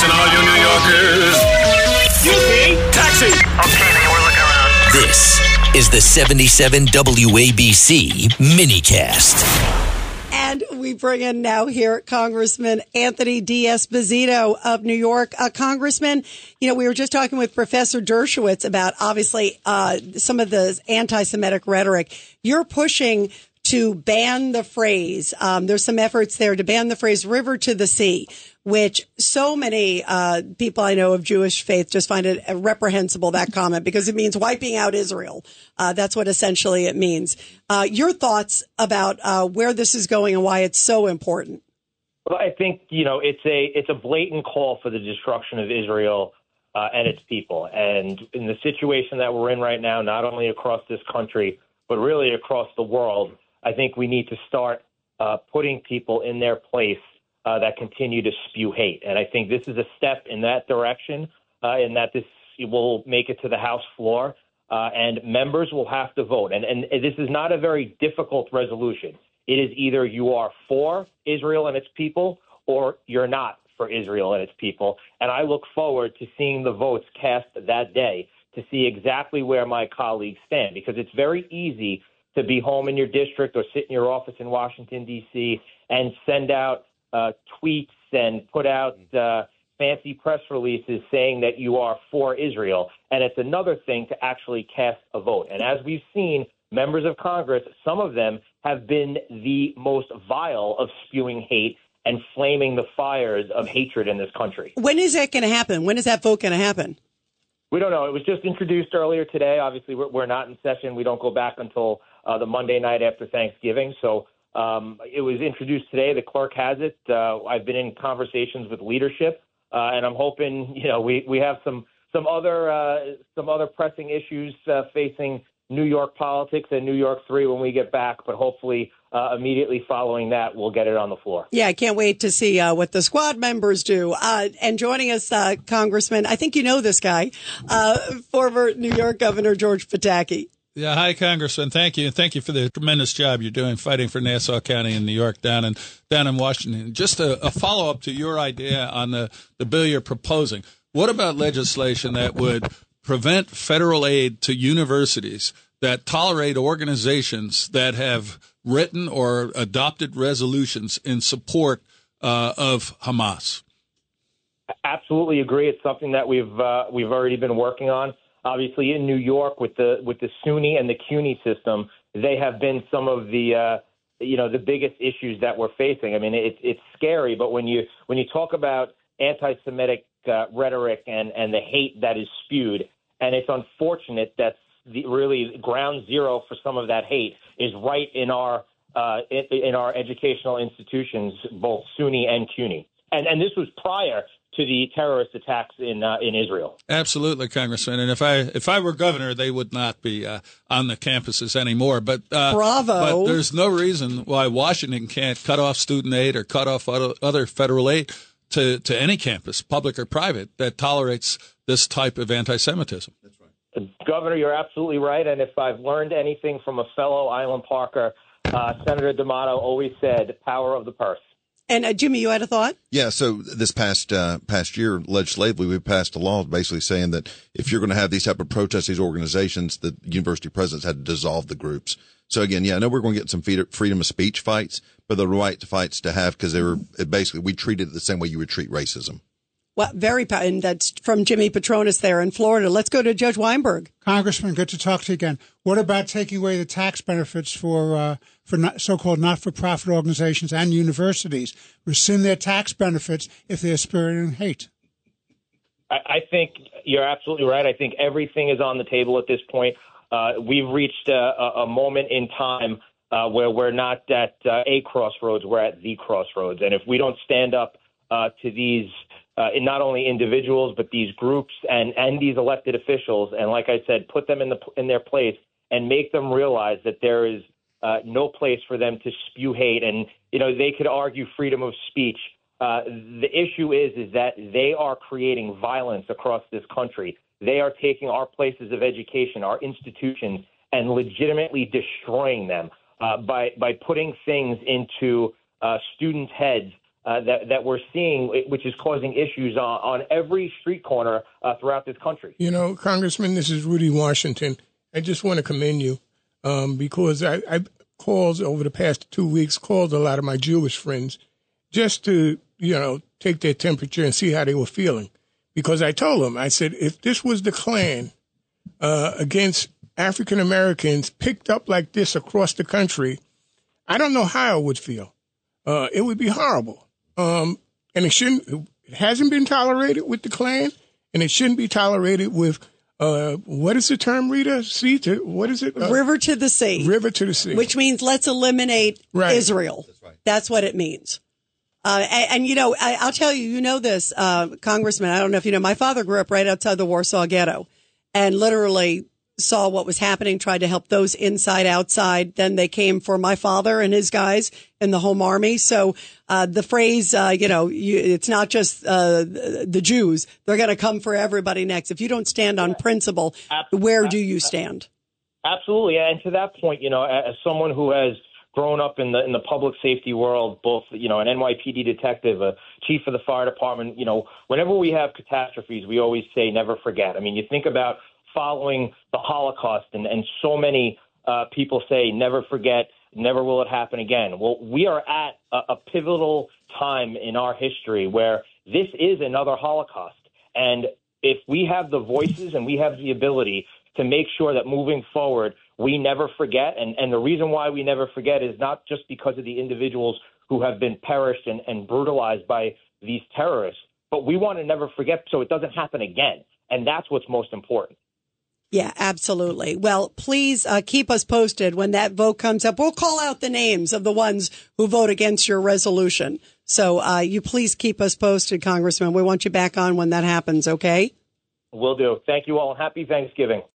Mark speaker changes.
Speaker 1: Listen, all you New Yorkers. Excuse me. Taxi.
Speaker 2: Okay, man, we're looking around.
Speaker 3: This is the 77 WABC minicast.
Speaker 4: And we bring in now here Congressman Anthony D'Esposito of New York. Uh, Congressman, you know, we were just talking with Professor Dershowitz about obviously uh, some of the anti-Semitic rhetoric. You're pushing to ban the phrase. Um, there's some efforts there to ban the phrase "river to the sea," which so many uh, people I know of Jewish faith just find it reprehensible that comment because it means wiping out Israel. Uh, that's what essentially it means. Uh, your thoughts about uh, where this is going and why it's so important?
Speaker 5: Well, I think you know it's a it's a blatant call for the destruction of Israel. Uh, and its people. And in the situation that we're in right now, not only across this country, but really across the world, I think we need to start uh, putting people in their place uh, that continue to spew hate. And I think this is a step in that direction, uh, in that this will make it to the House floor, uh, and members will have to vote. And, and this is not a very difficult resolution. It is either you are for Israel and its people, or you're not for Israel and its people. And I look forward to seeing the votes cast that day to see exactly where my colleagues stand, because it's very easy to be home in your district or sit in your office in Washington, D.C., and send out uh, tweets and put out uh, fancy press releases saying that you are for Israel. And it's another thing to actually cast a vote. And as we've seen, members of Congress, some of them have been the most vile of spewing hate and flaming the fires of hatred in this country.
Speaker 4: When is that going to happen? When is that vote going to happen?
Speaker 5: We don't know. It was just introduced earlier today. Obviously, we're, we're not in session. We don't go back until uh, the Monday night after Thanksgiving. So um, it was introduced today. The clerk has it. Uh, I've been in conversations with leadership, uh, and I'm hoping you know we we have some some other uh, some other pressing issues uh, facing New York politics and New York three when we get back. But hopefully, uh, immediately following that, we'll get it on the floor.
Speaker 4: Yeah, I can't wait to see uh, what the squad members do. Uh, and joining us, uh, Congressman, I think you know this guy, uh, former New York Governor George Pataki.
Speaker 6: Yeah, hi, Congressman. Thank you, and thank you for the tremendous job you're doing fighting for Nassau County and New York down in down in Washington. Just a, a follow up to your idea on the the bill you're proposing. What about legislation that would prevent federal aid to universities that tolerate organizations that have written or adopted resolutions in support uh, of Hamas?
Speaker 5: Absolutely agree. It's something that we've uh, we've already been working on obviously in New York with the with the SUNY and the CUNY system, they have been some of the uh, you know the biggest issues that we're facing. I mean, it's it's scary, but when you when you talk about anti-Semitic uh, rhetoric and and the hate that is spewed, and it's unfortunate that the really ground zero for some of that hate is right in our uh, in, in our educational institutions, both SUNY and CUNY. And and this was prior to the terrorist attacks in uh, in Israel.
Speaker 6: Absolutely, Congressman. And if I if I were governor, they would not be uh, on the campuses anymore. But
Speaker 4: uh, bravo!
Speaker 6: But there's no reason why Washington can't cut off student aid or cut off other federal aid to to any campus, public or private, that tolerates this type of anti-Semitism. That's
Speaker 5: right. Governor, you're absolutely right. And if I've learned anything from a fellow Island Parker, uh, Senator D'Amato always said, "Power of the purse."
Speaker 4: And uh, Jimmy, you had a thought?
Speaker 7: Yeah. So this past uh, past year, legislatively, we passed a law basically saying that if you're going to have these type of protests, these organizations, the university presidents had to dissolve the groups. So again, yeah, I know we're going to get some freedom of speech fights, but the right fights to have because they were basically we treated it the same way you would treat racism.
Speaker 4: Well, very, and that's from Jimmy Patronis there in Florida. Let's go to Judge Weinberg.
Speaker 8: Congressman, good to talk to you again. What about taking away the tax benefits for uh, for not, so-called not-for-profit organizations and universities? Rescind their tax benefits if they're spreading hate.
Speaker 5: I, I think you're absolutely right. I think everything is on the table at this point. Uh, we've reached a, a, moment in time uh, where we're not at uh, a crossroads; we're at the crossroads. And if we don't stand up uh, to these uh, in not only individuals but these groups and and these elected officials. And like I said, put them in the in their place and make them realize that there is uh, no place for them to spew hate. And you know they could argue freedom of speech. Uh, the issue is is that they are creating violence across this country. They are taking our places of education, our institutions, and legitimately destroying them uh, by by putting things into uh, students' heads uh, that that we're seeing, which is causing issues on, on every street corner uh, throughout this country.
Speaker 9: You know, Congressman, this is Rudy Washington. I just want to commend you um, because I, I called over the past two weeks, called a lot of my Jewish friends just to you know take their temperature and see how they were feeling. Because I told them, I said, if this was the Klan uh, against African Americans picked up like this across the country, I don't know how I would feel. Uh, it would be horrible. Um, and it shouldn't. It hasn't been tolerated with the Klan, and it shouldn't be tolerated with. Uh, what is the term, Rita? Sea to what is it? Uh,
Speaker 4: river to the sea.
Speaker 9: River to the sea.
Speaker 4: Which means let's eliminate
Speaker 9: Right.
Speaker 4: Israel. That's right. That's what it means. Uh, and, and, you know, I, I'll tell you, you know this, uh, Congressman. I don't know if you know. My father grew up right outside the Warsaw Ghetto, and literally saw what was happening. Tried to help those inside, outside. Then they came for my father and his guys in the home army. So uh, the phrase, uh, you know, you, it's not just uh, the Jews. They're going to come for everybody next. If you don't stand on principle, where do you stand?
Speaker 5: Absolutely, and to that point, you know, as someone who has grown up in the in the public safety world, both you know an NYPD detective, a chief of the fire department, you know, whenever we have catastrophes, we always say never forget. I mean, you think about following the Holocaust, and and so many uh, people say never forget, never will it happen again. Well, we are at a, a pivotal time in our history where this is another Holocaust, and if we have the voices and we have the ability to make sure that moving forward we never forget and, and the reason why we never forget is not just because of the individuals who have been perished and, and brutalized by these terrorists but we want to never forget so it doesn't happen again. And that's what's most important
Speaker 4: Yeah, absolutely. Well, please uh, keep us posted when that vote comes up. We'll call out the names of the ones who vote against your resolution. So uh, you please keep us posted, Congressman. We want you back on when that happens, okay?
Speaker 5: will do thank you all happy thanksgiving